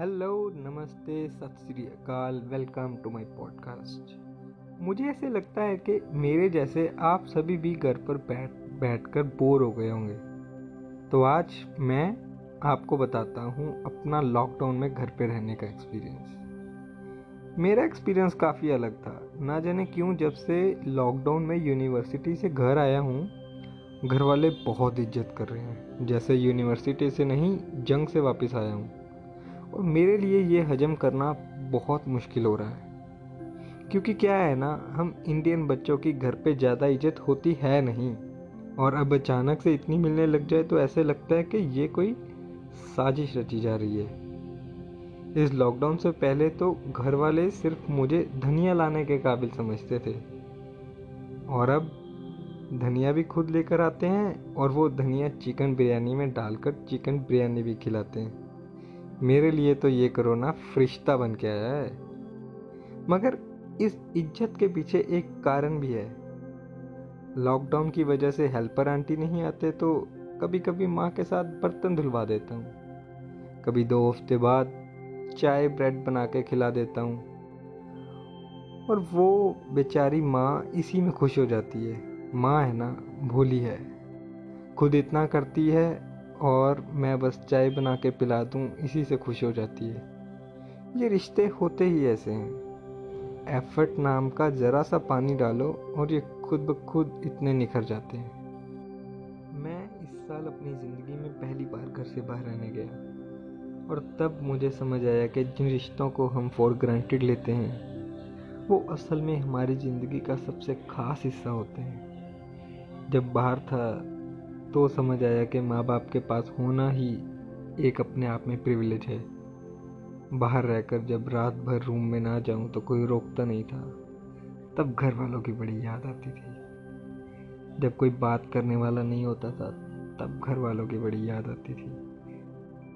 Hello, नमस्ते, सत श्री अकाल, वेलकम टू माय पॉडकास्ट। मुझे ऐसे लगता है कि मेरे जैसे आप सभी भी घर पर बैठ बैठ कर बोर हो गए होंगे। तो आज मैं आपको बताता हूँ अपना लॉकडाउन में घर पे रहने का एक्सपीरियंस मेरा एक्सपीरियंस काफ़ी अलग था। ना जाने क्यों, जब से लॉकडाउन में यूनिवर्सिटी से घर आया हूँ, घर वाले बहुत इज़्ज़त कर रहे हैं। जैसे यूनिवर्सिटी से नहीं, जंग से वापस आया हूँ। और मेरे लिए ये हजम करना बहुत मुश्किल हो रहा है। क्योंकि क्या है ना, हम इंडियन बच्चों की घर पे ज़्यादा इज़्ज़त होती है नहीं। और अब अचानक से इतनी मिलने लग जाए तो ऐसे लगता है कि ये कोई साजिश रची जा रही है। इस लॉकडाउन से पहले तो घर वाले सिर्फ़ मुझे धनिया लाने के काबिल समझते थे। और अब धनिया भी खुद लेकर आते हैं और वो धनिया चिकन बिरयानी में डालकर चिकन बिरयानी भी खिलाते हैं। मेरे लिए तो ये कोरोना फरिश्ता बन के आया है। मगर इस इज़्ज़त के पीछे एक कारण भी है। लॉकडाउन की वजह से हेल्पर आंटी नहीं आते तो कभी कभी माँ के साथ बर्तन धुलवा देता हूँ। कभी दो हफ़्ते बाद चाय ब्रेड बना के खिला देता हूँ। और वो बेचारी माँ इसी में खुश हो जाती है। माँ है ना, भोली है। खुद इतना करती है और मैं बस चाय बना के पिला दूँ, इसी से खुश हो जाती है। ये रिश्ते होते ही ऐसे हैं। एफर्ट नाम का ज़रा सा पानी डालो और ये खुद ब खुद इतने निखर जाते हैं। मैं इस साल अपनी ज़िंदगी में पहली बार घर से बाहर रहने गया और तब मुझे समझ आया कि जिन रिश्तों को हम फॉर ग्रांटेड लेते हैं, वो असल में हमारी ज़िंदगी का सबसे ख़ास हिस्सा होते हैं। जब बाहर था तो समझ आया कि माँ बाप के पास होना ही एक अपने आप में प्रिविलेज है। बाहर रहकर जब रात भर रूम में ना जाऊँ तो कोई रोकता नहीं था। तब घर वालों की बड़ी याद आती थी। जब कोई बात करने वाला नहीं होता था, तब घर वालों की बड़ी याद आती थी।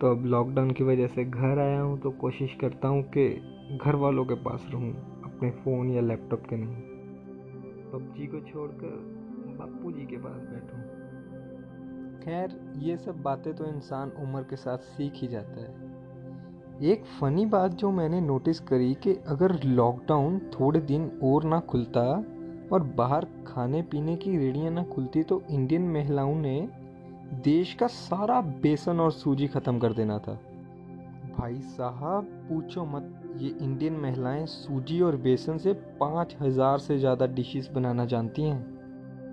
तो अब लॉकडाउन की वजह से घर आया हूँ तो कोशिश करता हूँ कि घर वालों के पास रहूँ, अपने फ़ोन या लैपटॉप के नहीं। पबजी को छोड़कर बापू जी के पास बैठूँ। खैर, ये सब बातें तो इंसान उम्र के साथ सीख ही जाता है। एक फ़नी बात जो मैंने नोटिस करी कि अगर लॉकडाउन थोड़े दिन और ना खुलता और बाहर खाने पीने की रेडियाँ ना खुलती तो इंडियन महिलाओं ने देश का सारा बेसन और सूजी ख़त्म कर देना था। भाई साहब, पूछो मत, ये इंडियन महिलाएँ सूजी और बेसन से पाँच हज़ार से ज़्यादा डिशेस बनाना जानती हैं।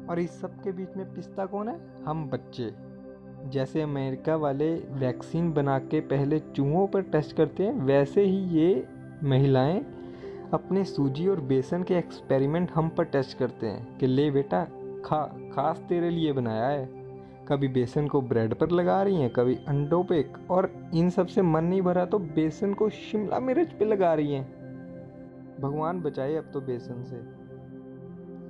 और इस सब के बीच में पिस्ता कौन है? हम बच्चे। जैसे अमेरिका वाले वैक्सीन बना के पहले चूहों पर टेस्ट करते हैं, वैसे ही ये महिलाएँ अपने सूजी और बेसन के एक्सपेरिमेंट हम पर टेस्ट करते हैं कि ले बेटा, खा, खास तेरे लिए बनाया है। कभी बेसन को ब्रेड पर लगा रही हैं, कभी अंडों पे, और इन सबसे मन नहीं भरा तो बेसन को शिमला मिर्च पे लगा रही हैं। भगवान बचाए अब तो बेसन से।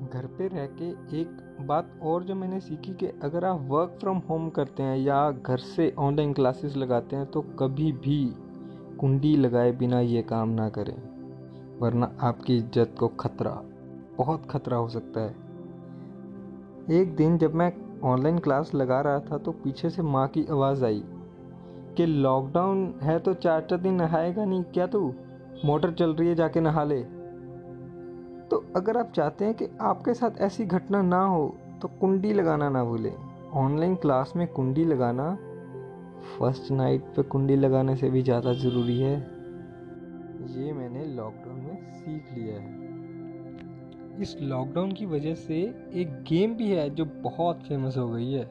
घर पे रह के एक बात और जो मैंने सीखी कि अगर आप वर्क फ्रॉम होम करते हैं या घर से ऑनलाइन क्लासेस लगाते हैं तो कभी भी कुंडी लगाए बिना ये काम ना करें, वरना आपकी इज़्ज़त को खतरा, बहुत खतरा हो सकता है। एक दिन जब मैं ऑनलाइन क्लास लगा रहा था तो पीछे से माँ की आवाज़ आई कि लॉकडाउन है तो चार चार दिन नहाएगा नहीं, क्या तू? मोटर चल रही है, जाके नहा ले। तो अगर आप चाहते हैं कि आपके साथ ऐसी घटना ना हो तो कुंडी लगाना ना भूलें। ऑनलाइन क्लास में कुंडी लगाना, फ़र्स्ट नाइट पे कुंडी लगाने से भी ज़्यादा ज़रूरी है। ये मैंने लॉकडाउन में सीख लिया है। इस लॉकडाउन की वजह से एक गेम भी है जो बहुत फ़ेमस हो गई है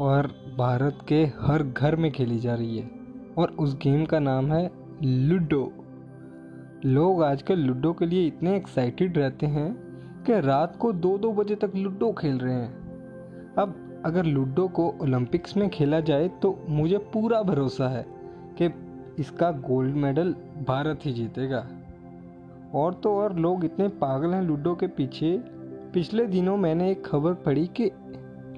और भारत के हर घर में खेली जा रही है और उस गेम का नाम है लूडो। लोग आजकल लूडो के लिए इतने एक्साइटेड रहते हैं कि रात को दो दो बजे तक लूडो खेल रहे हैं। अब अगर लूडो को ओलंपिक्स में खेला जाए तो मुझे पूरा भरोसा है कि इसका गोल्ड मेडल भारत ही जीतेगा। और तो और लोग इतने पागल हैं लूडो के पीछे। पिछले दिनों मैंने एक खबर पढ़ी कि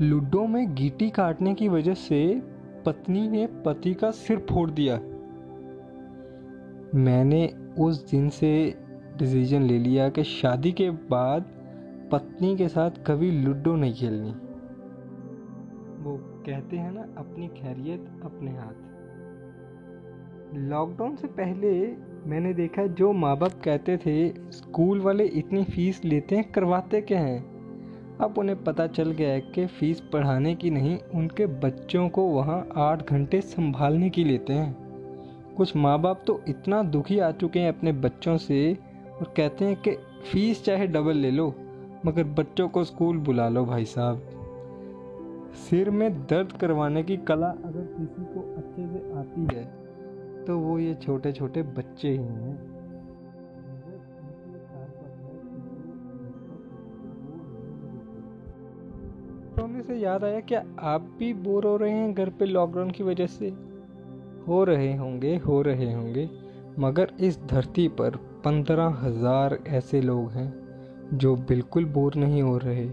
लूडो में गीटी काटने की वजह से पत्नी ने पति का सिर फोड़ दिया। मैंने उस दिन से डिसीज़न ले लिया कि शादी के बाद पत्नी के साथ कभी लूडो नहीं खेलनी। वो कहते हैं ना, अपनी खैरियत अपने हाथ। लॉकडाउन से पहले मैंने देखा जो माँ बाप कहते थे, स्कूल वाले इतनी फ़ीस लेते हैं, करवाते क्या हैं? अब उन्हें पता चल गया है कि फ़ीस पढ़ाने की नहीं, उनके बच्चों को वहाँ आठ घंटे संभालने की लेते हैं। कुछ माँ बाप तो इतना दुखी आ चुके हैं अपने बच्चों से और कहते हैं कि फ़ीस चाहे डबल ले लो, मगर बच्चों को स्कूल बुला लो भाई साहब। सिर में दर्द करवाने की कला अगर किसी को अच्छे से आती है तो वो ये छोटे छोटे बच्चे ही हैं। सोने से याद आया क्या आप भी बोर हो रहे हैं घर पे लॉकडाउन की वजह से। हो रहे होंगे, हो रहे होंगे, मगर इस धरती पर पंद्रह हज़ार ऐसे लोग हैं जो बिल्कुल बोर नहीं हो रहे,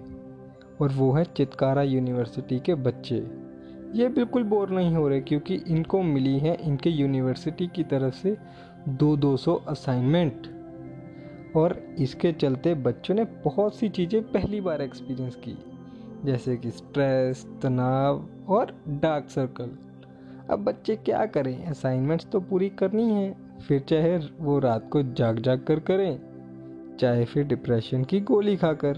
और वो है चितकारा यूनिवर्सिटी के बच्चे। ये बिल्कुल बोर नहीं हो रहे क्योंकि इनको मिली है इनके यूनिवर्सिटी की तरफ़ से दो दो सौ असाइनमेंट। और इसके चलते बच्चों ने बहुत सी चीज़ें पहली बार एक्सपीरियंस की, जैसे कि स्ट्रेस, तनाव और डार्क सर्कल। अब बच्चे क्या करें? असाइनमेंट्स तो पूरी करनी है। फिर चाहे वो रात को जाग जाग कर करें, चाहे फिर डिप्रेशन की गोली खाकर।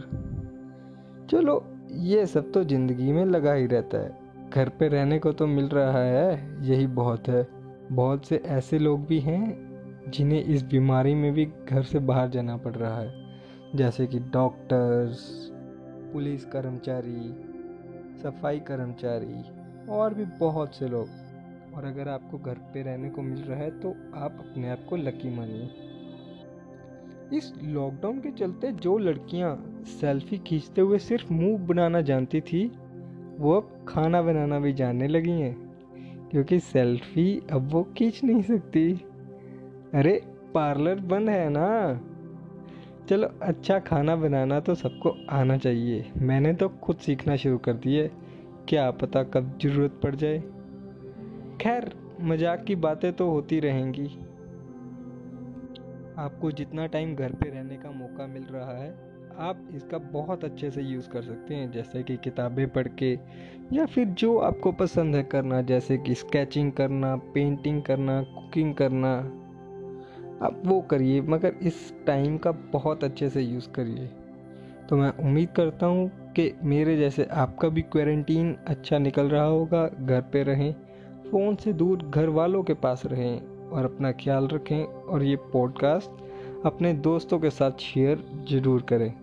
चलो, ये सब तो ज़िंदगी में लगा ही रहता है। घर पे रहने को तो मिल रहा है, यही बहुत है। बहुत से ऐसे लोग भी हैं, जिन्हें इस बीमारी में भी घर से बाहर जाना पड़ रहा है। जैसे कि डॉक्टर्स पुलिस कर्मचारी, सफ़ाई कर्मचारी, और भी बहुत से लोग। और अगर आपको घर पे रहने को मिल रहा है तो आप अपने आप को लकी मानिए। इस लॉकडाउन के चलते जो लड़कियाँ सेल्फी खींचते हुए सिर्फ़ मुँह बनाना जानती थी, वो अब खाना बनाना भी जानने लगी हैं, क्योंकि सेल्फी अब वो खींच नहीं सकती। अरे पार्लर बंद है ना? चलो अच्छा खाना बनाना तो सबको आना चाहिए। मैंने तो खुद सीखना शुरू कर दिए क्या पता कब ज़रूरत पड़ जाए। खैर, मज़ाक की बातें तो होती रहेंगी। आपको जितना टाइम घर पे रहने का मौका मिल रहा है, आप इसका बहुत अच्छे से यूज़ कर सकते हैं, जैसे कि किताबें पढ़ के, या फिर जो आपको पसंद है करना, जैसे कि स्केचिंग करना पेंटिंग करना कुकिंग करना। आप वो करिए, मगर इस टाइम का बहुत अच्छे से यूज़ करिए। तो मैं उम्मीद करता हूँ कि मेरे जैसे आपका भी क्वारंटीन अच्छा निकल रहा होगा, घर पे रहें। फ़ोन से दूर घर वालों के पास रहें और अपना ख्याल रखें और ये पॉडकास्ट अपने दोस्तों के साथ शेयर ज़रूर करें।